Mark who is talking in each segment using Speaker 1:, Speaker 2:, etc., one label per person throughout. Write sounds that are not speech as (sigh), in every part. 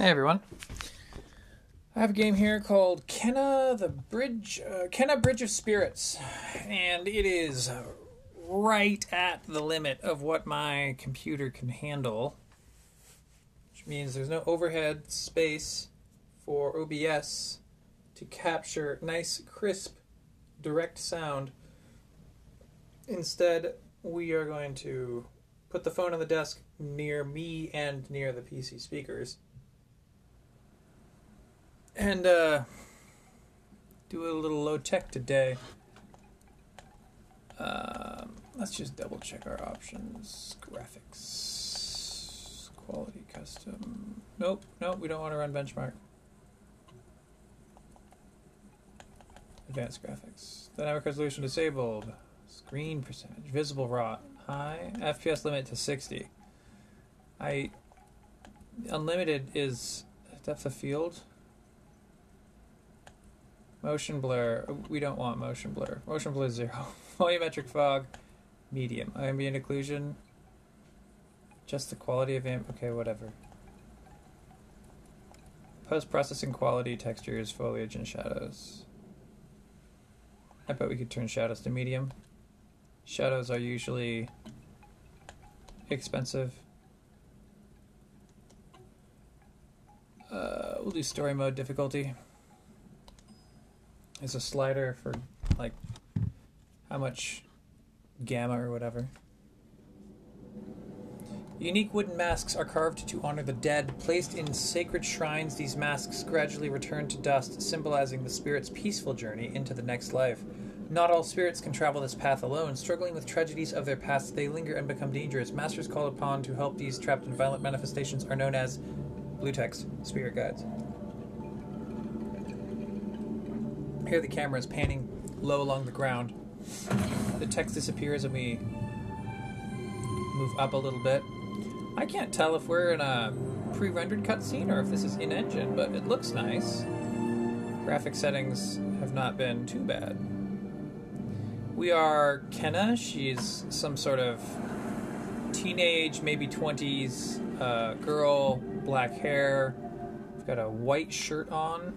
Speaker 1: Hey everyone. I have a game here called Kenna the Bridge uh, Kenna Bridge of Spirits and it is right at the limit of what my computer can handle. Which means there's no overhead space for OBS to capture nice crisp direct sound. Instead, we are going to put the phone on the desk near me and near the PC speakers and uh, do a little low tech today. Um, let's just double check our options. Graphics, quality, custom. Nope, nope, we don't want to run benchmark. Advanced graphics. Dynamic resolution disabled. Screen percentage. Visible raw. High. FPS limit to 60. I. Unlimited is depth of field. Motion blur. We don't want motion blur. Motion blur zero. (laughs) Volumetric fog, medium. Ambient occlusion. Just the quality of amp. Okay, whatever. Post processing quality, textures, foliage, and shadows. I bet we could turn shadows to medium. Shadows are usually expensive. Uh, we'll do story mode difficulty is a slider for like how much gamma or whatever. Unique wooden masks are carved to honor the dead. Placed in sacred shrines, these masks gradually return to dust, symbolizing the spirit's peaceful journey into the next life. Not all spirits can travel this path alone. Struggling with tragedies of their past, they linger and become dangerous. Masters called upon to help these trapped in violent manifestations are known as blue text spirit guides. Here the camera is panning low along the ground. The text disappears and we move up a little bit. I can't tell if we're in a pre-rendered cutscene or if this is in-engine, but it looks nice. Graphic settings have not been too bad. We are Kenna. She's some sort of teenage, maybe 20s uh, girl, black hair. We've got a white shirt on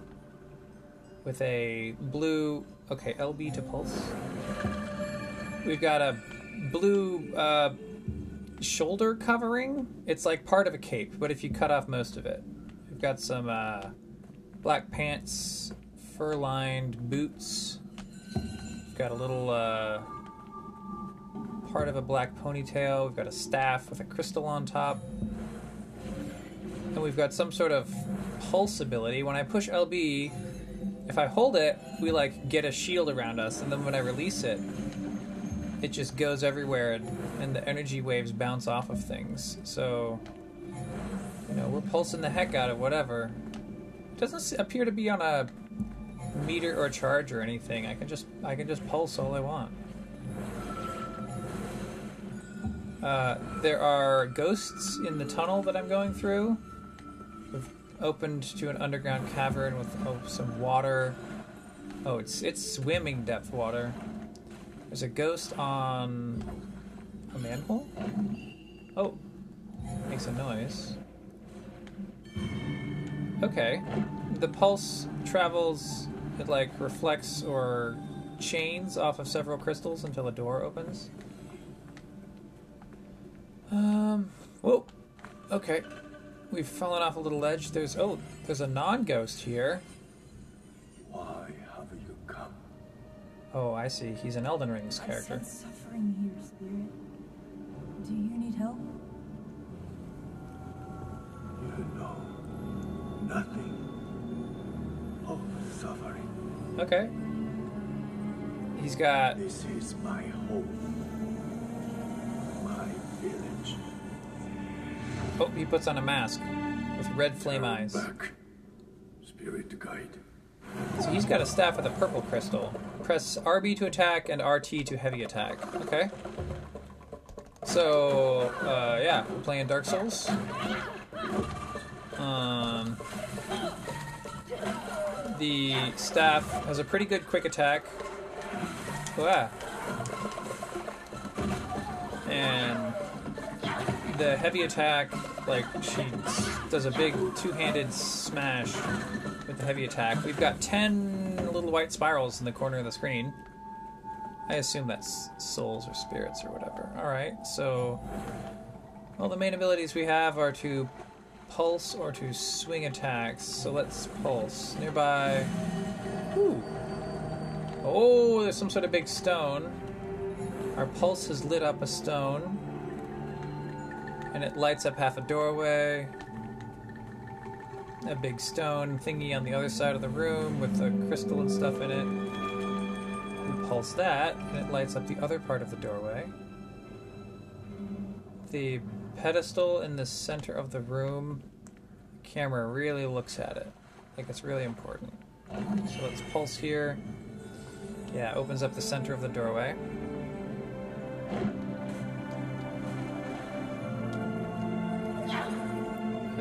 Speaker 1: with a blue. Okay, LB to pulse. We've got a blue uh, shoulder covering. It's like part of a cape, but if you cut off most of it, we've got some uh, black pants, fur-lined boots. We've got a little uh, part of a black ponytail. We've got a staff with a crystal on top. And we've got some sort of pulse ability. When I push LB, if I hold it, we like get a shield around us, and then when I release it, it just goes everywhere, and, and the energy waves bounce off of things. So, you know, we're pulsing the heck out of whatever. It doesn't appear to be on a meter or charge or anything. I can just I can just pulse all I want. Uh, there are ghosts in the tunnel that I'm going through opened to an underground cavern with oh, some water. Oh, it's it's swimming depth water. There's a ghost on a manhole. Oh, makes a noise. Okay, the pulse travels. It like reflects or chains off of several crystals until a door opens. Um. Whoa. Okay. We've fallen off a little ledge. There's oh, there's a non-ghost here.
Speaker 2: Why have you come?
Speaker 1: Oh, I see. He's an Elden Rings
Speaker 3: I
Speaker 1: character.
Speaker 3: sense suffering here, spirit. Do you need help?
Speaker 2: You know nothing of suffering.
Speaker 1: Okay. He's got
Speaker 2: This is my home.
Speaker 1: Oh, he puts on a mask with red flame eyes.
Speaker 2: Back. Spirit to guide.
Speaker 1: So he's got a staff with a purple crystal. Press RB to attack and RT to heavy attack. Okay. So, uh, yeah, we're playing Dark Souls. Um, the staff has a pretty good quick attack. Wow. And the heavy attack like she does a big two-handed smash with the heavy attack. We've got ten little white spirals in the corner of the screen. I assume that's souls or spirits or whatever. All right, so well, the main abilities we have are to pulse or to swing attacks. So let's pulse nearby. Ooh. Oh, there's some sort of big stone. Our pulse has lit up a stone. And it lights up half a doorway. A big stone thingy on the other side of the room with the crystal and stuff in it. We pulse that, and it lights up the other part of the doorway. The pedestal in the center of the room, the camera really looks at it. Like it's really important. So let's pulse here. Yeah, opens up the center of the doorway.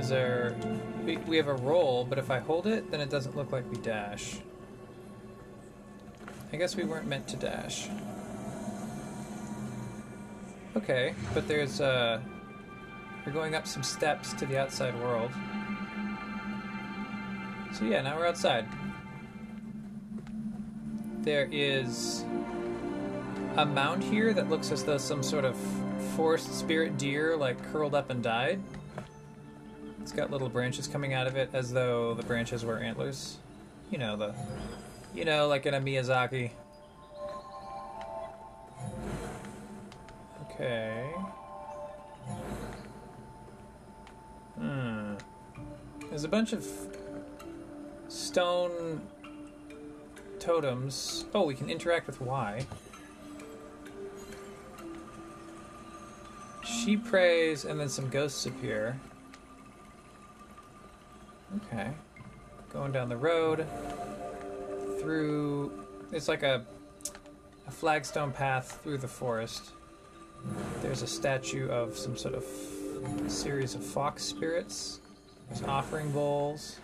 Speaker 1: Is there. We, we have a roll, but if I hold it, then it doesn't look like we dash. I guess we weren't meant to dash. Okay, but there's uh we're going up some steps to the outside world. So yeah, now we're outside. There is a mound here that looks as though some sort of forest spirit deer like curled up and died. It's got little branches coming out of it as though the branches were antlers. You know the you know, like in a Miyazaki. Okay. Hmm. There's a bunch of stone totems. Oh, we can interact with Y. She prays, and then some ghosts appear. Okay. Going down the road. Through. It's like a, a flagstone path through the forest. There's a statue of some sort of series of fox spirits. There's offering bowls.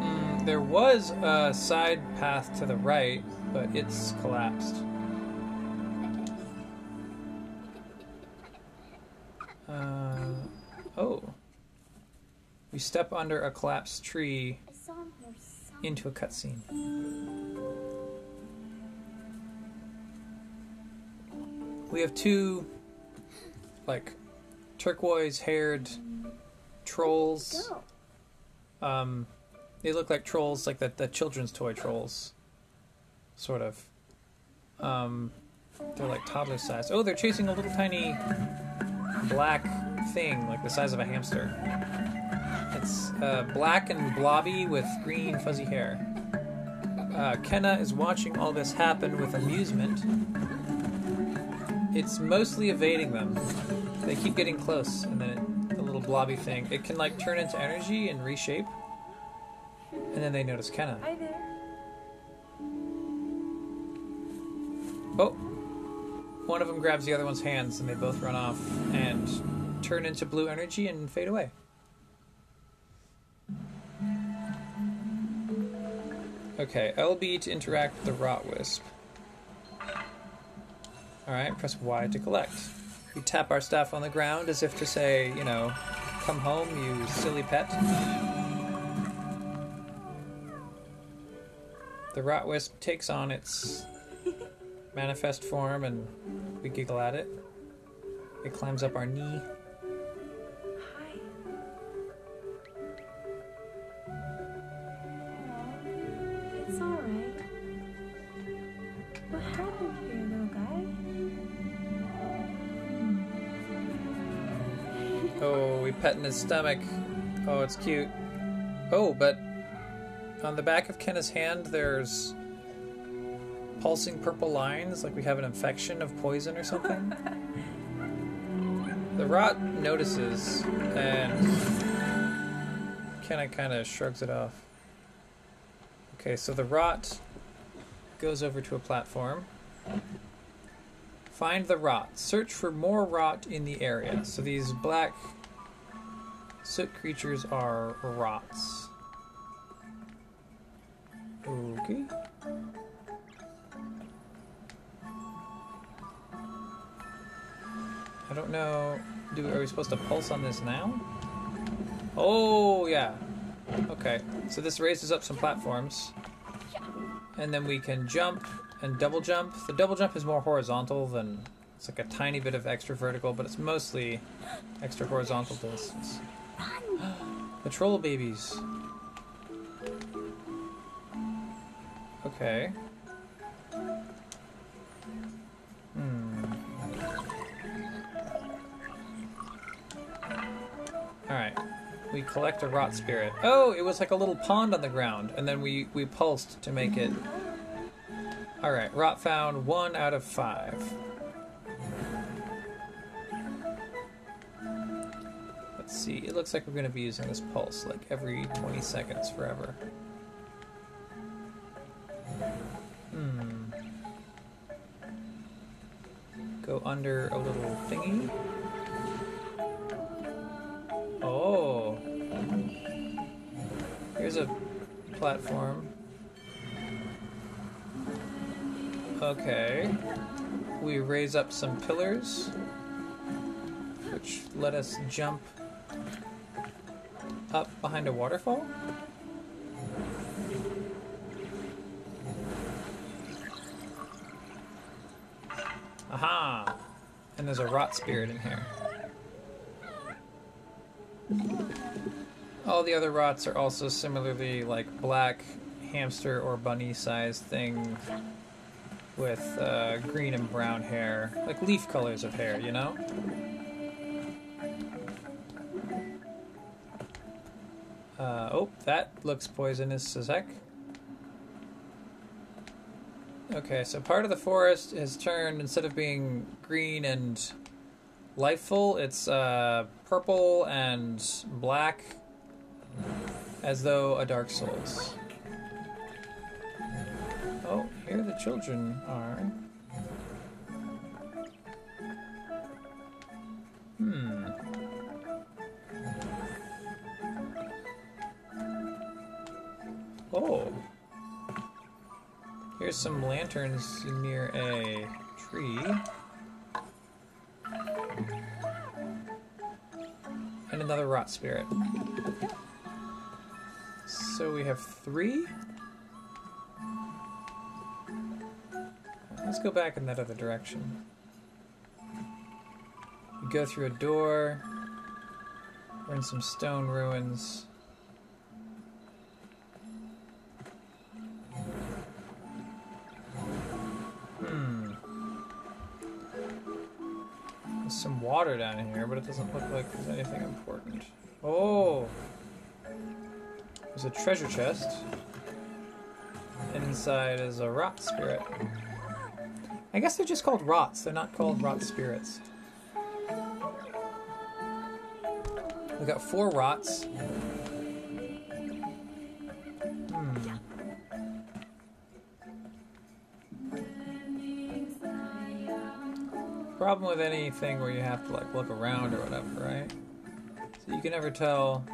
Speaker 1: Mm, there was a side path to the right, but it's collapsed. Step under a collapsed tree
Speaker 3: I saw him here some-
Speaker 1: into a cutscene. We have two, like, turquoise haired trolls. Um, they look like trolls, like the, the children's toy trolls. Sort of. Um, they're like toddler sized. Oh, they're chasing a little tiny black thing, like the size of a hamster. It's uh, black and blobby with green fuzzy hair. Uh, Kenna is watching all this happen with amusement. It's mostly evading them. They keep getting close, and then it, the little blobby thing, it can like turn into energy and reshape. And then they notice Kenna.
Speaker 3: Hi there.
Speaker 1: Oh! One of them grabs the other one's hands, and they both run off and turn into blue energy and fade away. Okay, LB to interact with the Rot Wisp. Alright, press Y to collect. We tap our stuff on the ground as if to say, you know, come home, you silly pet. The Rot Wisp takes on its (laughs) manifest form and we giggle at it. It climbs up our knee. His stomach. Oh, it's cute. Oh, but on the back of Kenna's hand, there's pulsing purple lines, like we have an infection of poison or something. (laughs) the rot notices, and Kenna kind of shrugs it off. Okay, so the rot goes over to a platform. Find the rot. Search for more rot in the area. So these black soot creatures are rots. Okay. I don't know. Do are we supposed to pulse on this now? Oh yeah. Okay. So this raises up some platforms, and then we can jump and double jump. The double jump is more horizontal than it's like a tiny bit of extra vertical, but it's mostly extra horizontal distance. The troll babies. Okay. Hmm. Alright. We collect a rot spirit. Oh, it was like a little pond on the ground, and then we, we pulsed to make it. Alright, rot found one out of five. Let's see, it looks like we're going to be using this pulse like every 20 seconds forever. Hmm. Go under a little thingy. Oh. Here's a platform. Okay. We raise up some pillars, which let us jump up behind a waterfall. Aha! And there's a rot spirit in here. All the other rots are also similarly like black hamster or bunny sized thing with uh, green and brown hair, like leaf colors of hair, you know? Oh, that looks poisonous as heck. Okay, so part of the forest has turned, instead of being green and lifeful, it's uh, purple and black, as though a Dark Souls. Oh, here the children are. Here's some lanterns near a tree. And another rot spirit. So we have three? Let's go back in that other direction. We go through a door. We're in some stone ruins. Some water down here, but it doesn't look like there's anything important. Oh! There's a treasure chest. Inside is a rot spirit. I guess they're just called rots, they're not called rot spirits. We got four rots. Problem with anything where you have to like look around or whatever, right? So you can never tell.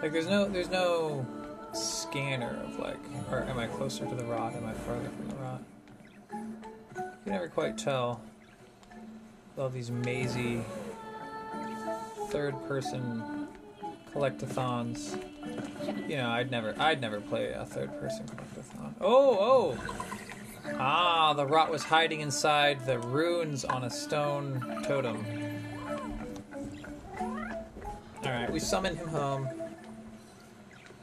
Speaker 1: Like there's no there's no scanner of like, or am I closer to the rot? Am I farther from the rot? You can never quite tell. with All these mazy third-person collectathons. You know, I'd never, I'd never play a third-person collectathon. Oh, oh! Ah, the rot was hiding inside the runes on a stone totem. Alright, we summon him home.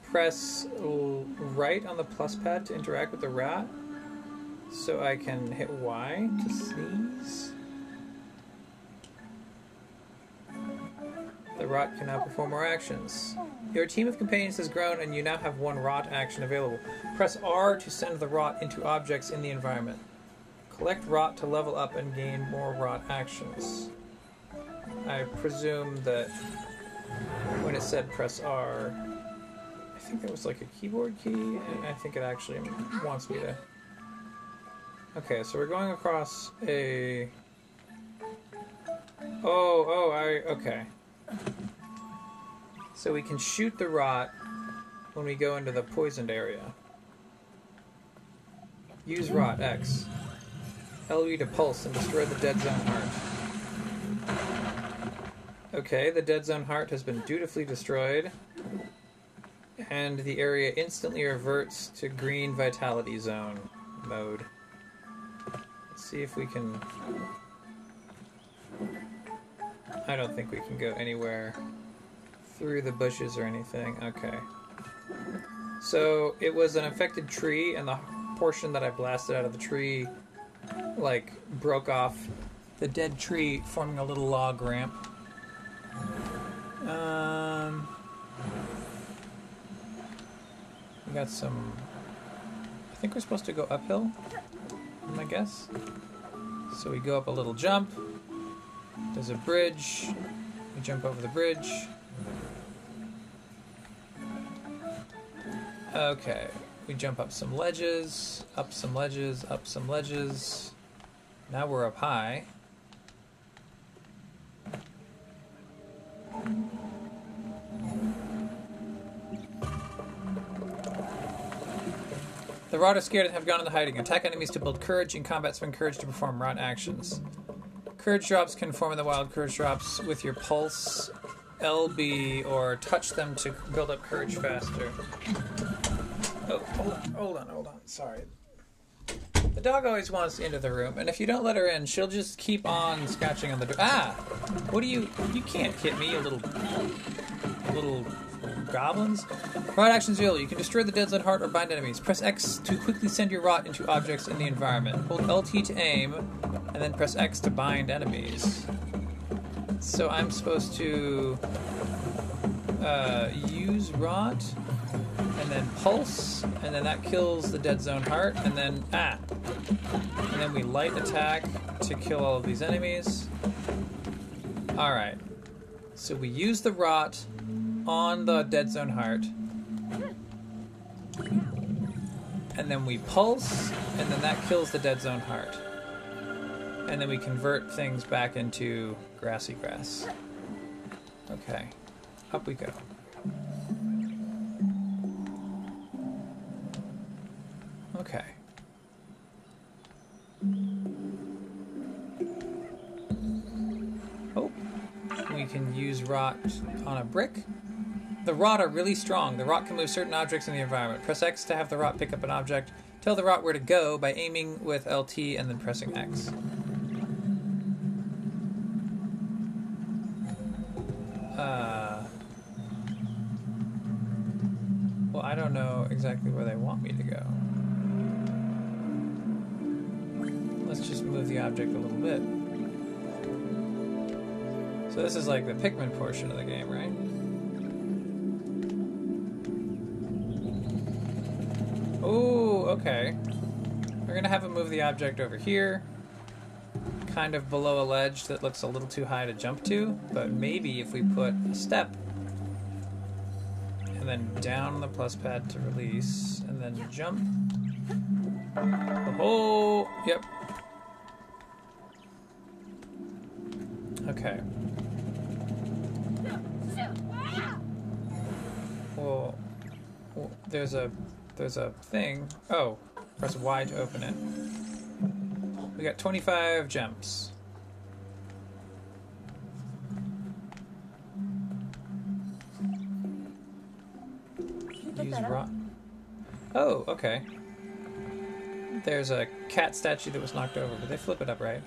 Speaker 1: Press right on the plus pad to interact with the rot. So I can hit Y to sneeze. The rot can now perform more actions. Your team of companions has grown and you now have one rot action available. Press R to send the rot into objects in the environment. Collect rot to level up and gain more rot actions. I presume that when it said press R, I think that was like a keyboard key, and I think it actually wants me to. Okay, so we're going across a. Oh, oh, I. Okay. So we can shoot the rot when we go into the poisoned area. Use rot X. LB to pulse and destroy the dead zone heart. Okay, the dead zone heart has been dutifully destroyed. And the area instantly reverts to green vitality zone mode. Let's see if we can. I don't think we can go anywhere through the bushes or anything. Okay. So it was an affected tree, and the portion that I blasted out of the tree, like, broke off the dead tree, forming a little log ramp. Um, we got some. I think we're supposed to go uphill. I guess. So we go up a little jump. There's a bridge. We jump over the bridge. Okay. We jump up some ledges, up some ledges, up some ledges. Now we're up high. The Rot are scared and have gone into hiding. Attack enemies to build courage. In combat, spend courage to perform Rot actions. Courage drops can form in the wild. Courage drops with your pulse, LB, or touch them to build up courage faster. Oh, hold on, hold on, hold on. Sorry. The dog always wants to into the room, and if you don't let her in, she'll just keep on scratching on the door. Ah! What do you? You can't hit me, you little, little goblins. Rot actions available. You can destroy the dead zone heart or bind enemies. Press X to quickly send your rot into objects in the environment. Hold LT to aim, and then press X to bind enemies. So I'm supposed to uh, use rot, and then pulse, and then that kills the dead zone heart, and then ah, and then we light attack to kill all of these enemies. All right. So we use the rot on the dead zone heart. And then we pulse, and then that kills the dead zone heart. And then we convert things back into grassy grass. Okay. Up we go. Okay. Oh, we can use rot on a brick. The rot are really strong. The rot can move certain objects in the environment. Press X to have the rot pick up an object. Tell the rot where to go by aiming with LT and then pressing X. Uh, well, I don't know exactly where they want me to go. Let's just move the object a little bit. So this is like the Pikmin portion of the game, right? Oh, okay. We're gonna have him move the object over here, kind of below a ledge that looks a little too high to jump to, but maybe if we put a step and then down the plus pad to release, and then jump. Oh, yep. Okay. Well, well, there's a there's a thing. Oh, press Y to open it. We got 25 gems. Use rock. Oh, okay. There's a cat statue that was knocked over, but they flip it up right.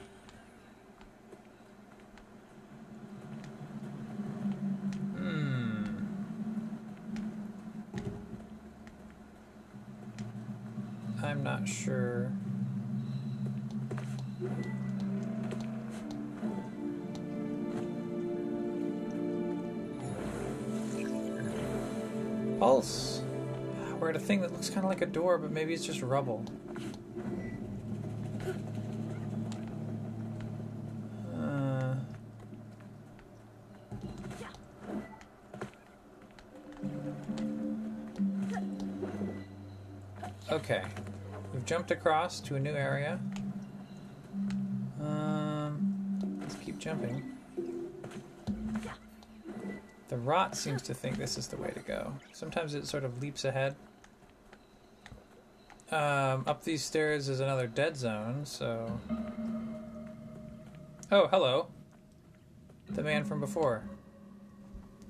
Speaker 1: Looks kind of like a door, but maybe it's just rubble. Uh, okay. We've jumped across to a new area. Um, let's keep jumping. The rot seems to think this is the way to go. Sometimes it sort of leaps ahead. Um, up these stairs is another dead zone, so. Oh, hello. The man from before.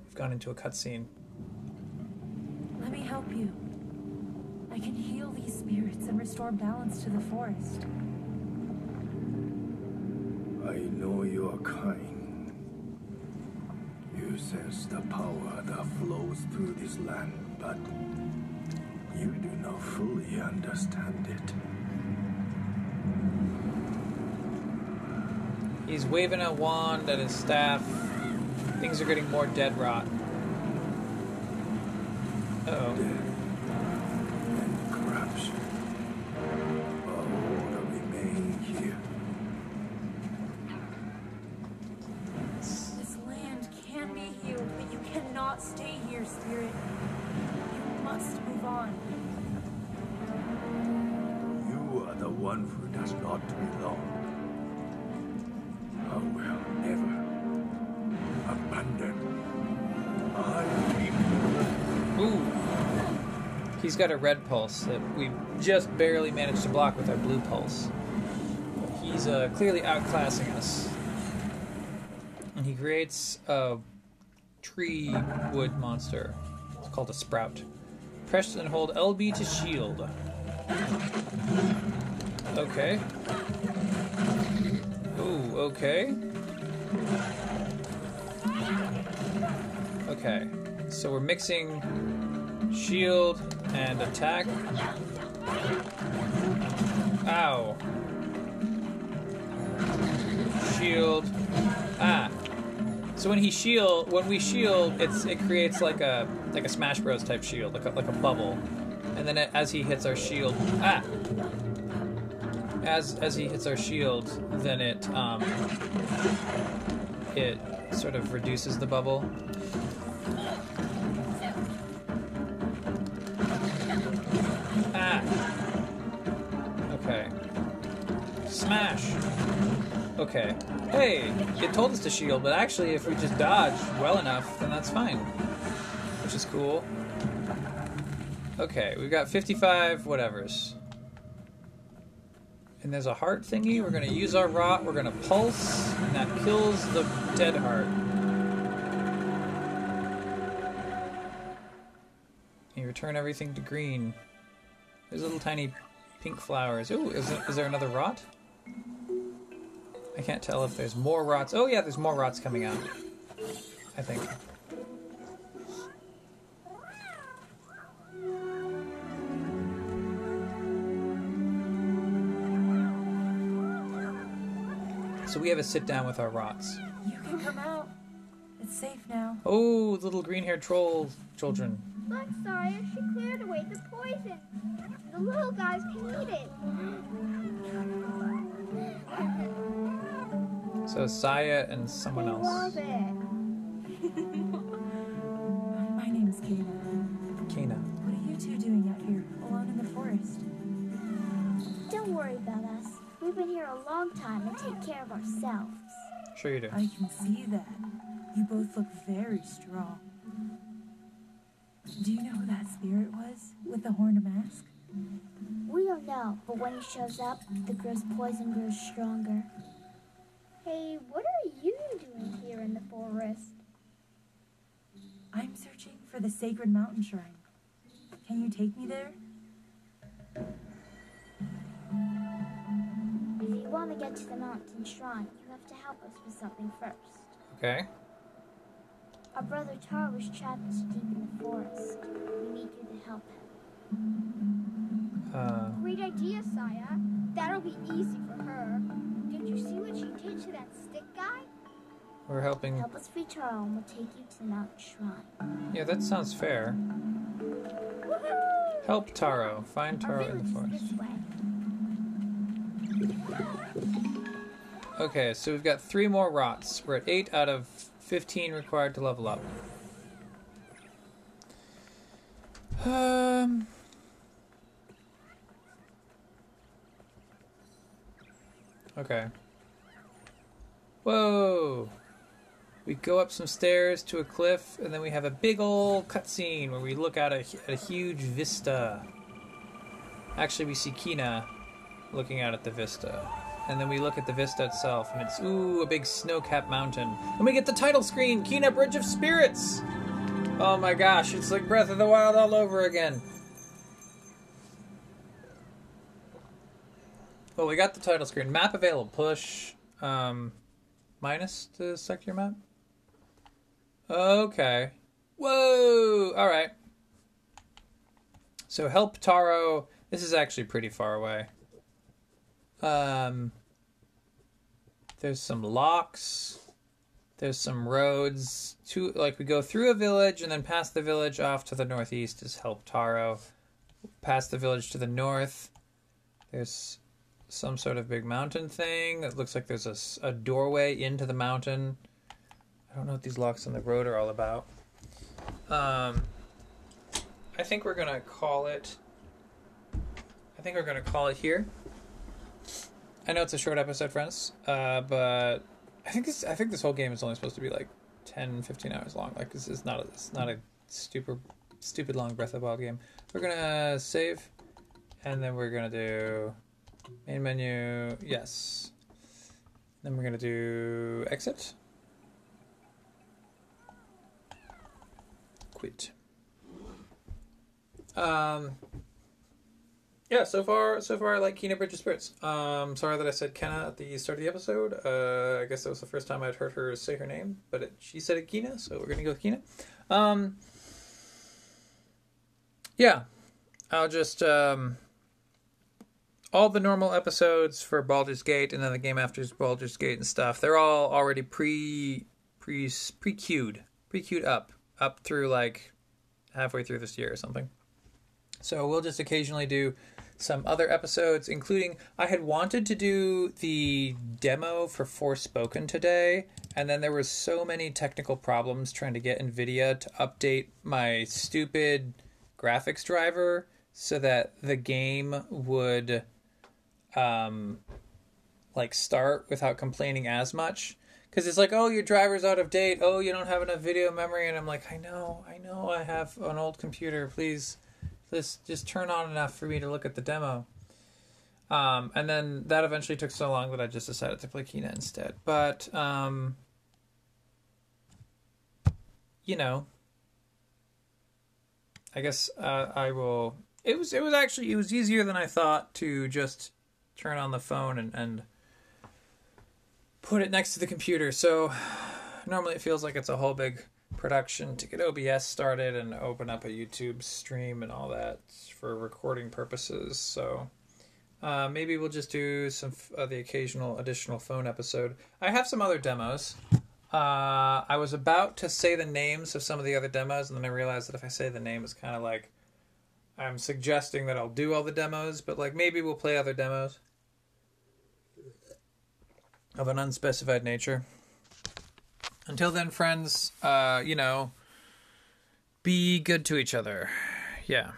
Speaker 1: We've gone into a cutscene.
Speaker 3: Let me help you. I can heal these spirits and restore balance to the forest.
Speaker 2: I know you are kind. You sense the power that flows through this land, but you do not fully understand it.
Speaker 1: He's waving a wand at his staff. Things are getting more dead rot. Oh.
Speaker 2: Death
Speaker 1: He's got a red pulse that we just barely managed to block with our blue pulse. He's uh, clearly outclassing us. And he creates a tree wood monster. It's called a sprout. Press and hold LB to shield. Okay. Ooh, okay. Okay. So we're mixing shield and attack. Ow. Shield. Ah. So when he shield, when we shield, it's it creates like a like a Smash Bros type shield, like a, like a bubble, and then it, as he hits our shield, ah. As as he hits our shield, then it um it sort of reduces the bubble. Okay. Smash. Okay. Hey, it told us to shield, but actually, if we just dodge well enough, then that's fine. Which is cool. Okay, we've got 55 whatevers. And there's a heart thingy. We're gonna use our rot. We're gonna pulse, and that kills the dead heart. You return everything to green. There's a little tiny pink flowers. Ooh, is there, is there another rot? I can't tell if there's more rots. Oh yeah, there's more rots coming out. I think. So we have a sit down with our rots.
Speaker 3: You can come out. It's safe now.
Speaker 1: Oh, little green haired troll children.
Speaker 4: Look, Saiya, she cleared away the poison. The little guys can eat it.
Speaker 1: So Saiya and someone
Speaker 4: They
Speaker 1: else.
Speaker 4: love it. (laughs)
Speaker 3: My name's Kate.
Speaker 1: Kana.
Speaker 3: What are you two doing out here, alone in the forest?
Speaker 4: Don't worry about us. We've been here a long time and take care of ourselves.
Speaker 1: Sure you do.
Speaker 3: I can see that. You both look very strong. Do you know who that spirit was with the horned mask?
Speaker 4: We don't know, but when he shows up, the girl's poison grows stronger. Hey, what are you doing here in the forest?
Speaker 3: I'm searching for the sacred mountain shrine. Can you take me there?
Speaker 4: If you want to get to the mountain shrine, you have to help us with something first.
Speaker 1: Okay.
Speaker 4: Our brother Taro was trapped deep in the forest. We need you to help him.
Speaker 1: Uh,
Speaker 4: Great idea, Saiya. That'll be easy for her. Did you see what she did to that stick guy?
Speaker 1: we're helping.
Speaker 4: Help us free Taro and we'll take you to Mount mountain shrine.
Speaker 1: Yeah, that sounds fair. Help Taro. Find Taro in the forest. Okay, so we've got three more rots. We're at 8 out of 15 required to level up. Um. Okay. Whoa! We go up some stairs to a cliff, and then we have a big old cutscene where we look out at a huge vista. actually we see Kena looking out at the vista. And then we look at the vista itself, and it's ooh, a big snow-capped mountain. And we get the title screen, Kena Bridge of Spirits. Oh my gosh, it's like Breath of the Wild all over again. Well, we got the title screen. Map available. Push um, minus to select your map. Okay. Whoa! All right. So help Taro. This is actually pretty far away. Um, there's some locks. There's some roads. To like we go through a village and then past the village off to the northeast is Help Taro. Past the village to the north, there's some sort of big mountain thing. It looks like there's a doorway into the mountain. I don't know what these locks on the road are all about. Um, I think we're gonna call it. I think we're gonna call it here. I know it's a short episode, friends, uh, but I think this. I think this whole game is only supposed to be like 10, 15 hours long. Like this is not. A, it's not a stupid, stupid long Breath of Wild game. We're gonna save, and then we're gonna do main menu. Yes. Then we're gonna do exit. Quit. Um. Yeah, so far, so far, I like Kena Bridge of Spirits. Um, sorry that I said Kenna at the start of the episode. Uh, I guess that was the first time I'd heard her say her name, but it, she said it Kina, so we're gonna go with Kina. Um, yeah, I'll just um, all the normal episodes for Baldur's Gate, and then the game after Baldur's Gate and stuff. They're all already pre pre pre queued, pre queued up up through like halfway through this year or something. So we'll just occasionally do some other episodes, including I had wanted to do the demo for Forspoken today, and then there were so many technical problems trying to get NVIDIA to update my stupid graphics driver so that the game would um like start without complaining as much. Because it's like oh your driver's out of date. Oh you don't have enough video memory. And i'm like i know i know i have an old computer. Please just just turn on enough for me to look at the demo. Um, and then that eventually took so long that I just decided to play Kena instead. But um, you know, I guess uh, I will. It was it was actually it was easier than I thought to just turn on the phone and and put it next to the computer. So (sighs) normally it feels like it's a whole big production to get OBS started and open up a YouTube stream and all that for recording purposes. So uh, maybe we'll just do some uh, the occasional additional phone episode. I have some other demos. Uh, I was about to say the names of some of the other demos, and then I realized that if I say the name, it's kind of like I'm suggesting that I'll do all the demos, but like maybe we'll play other demos of an unspecified nature. Until then, friends, uh, you know, be good to each other. Yeah.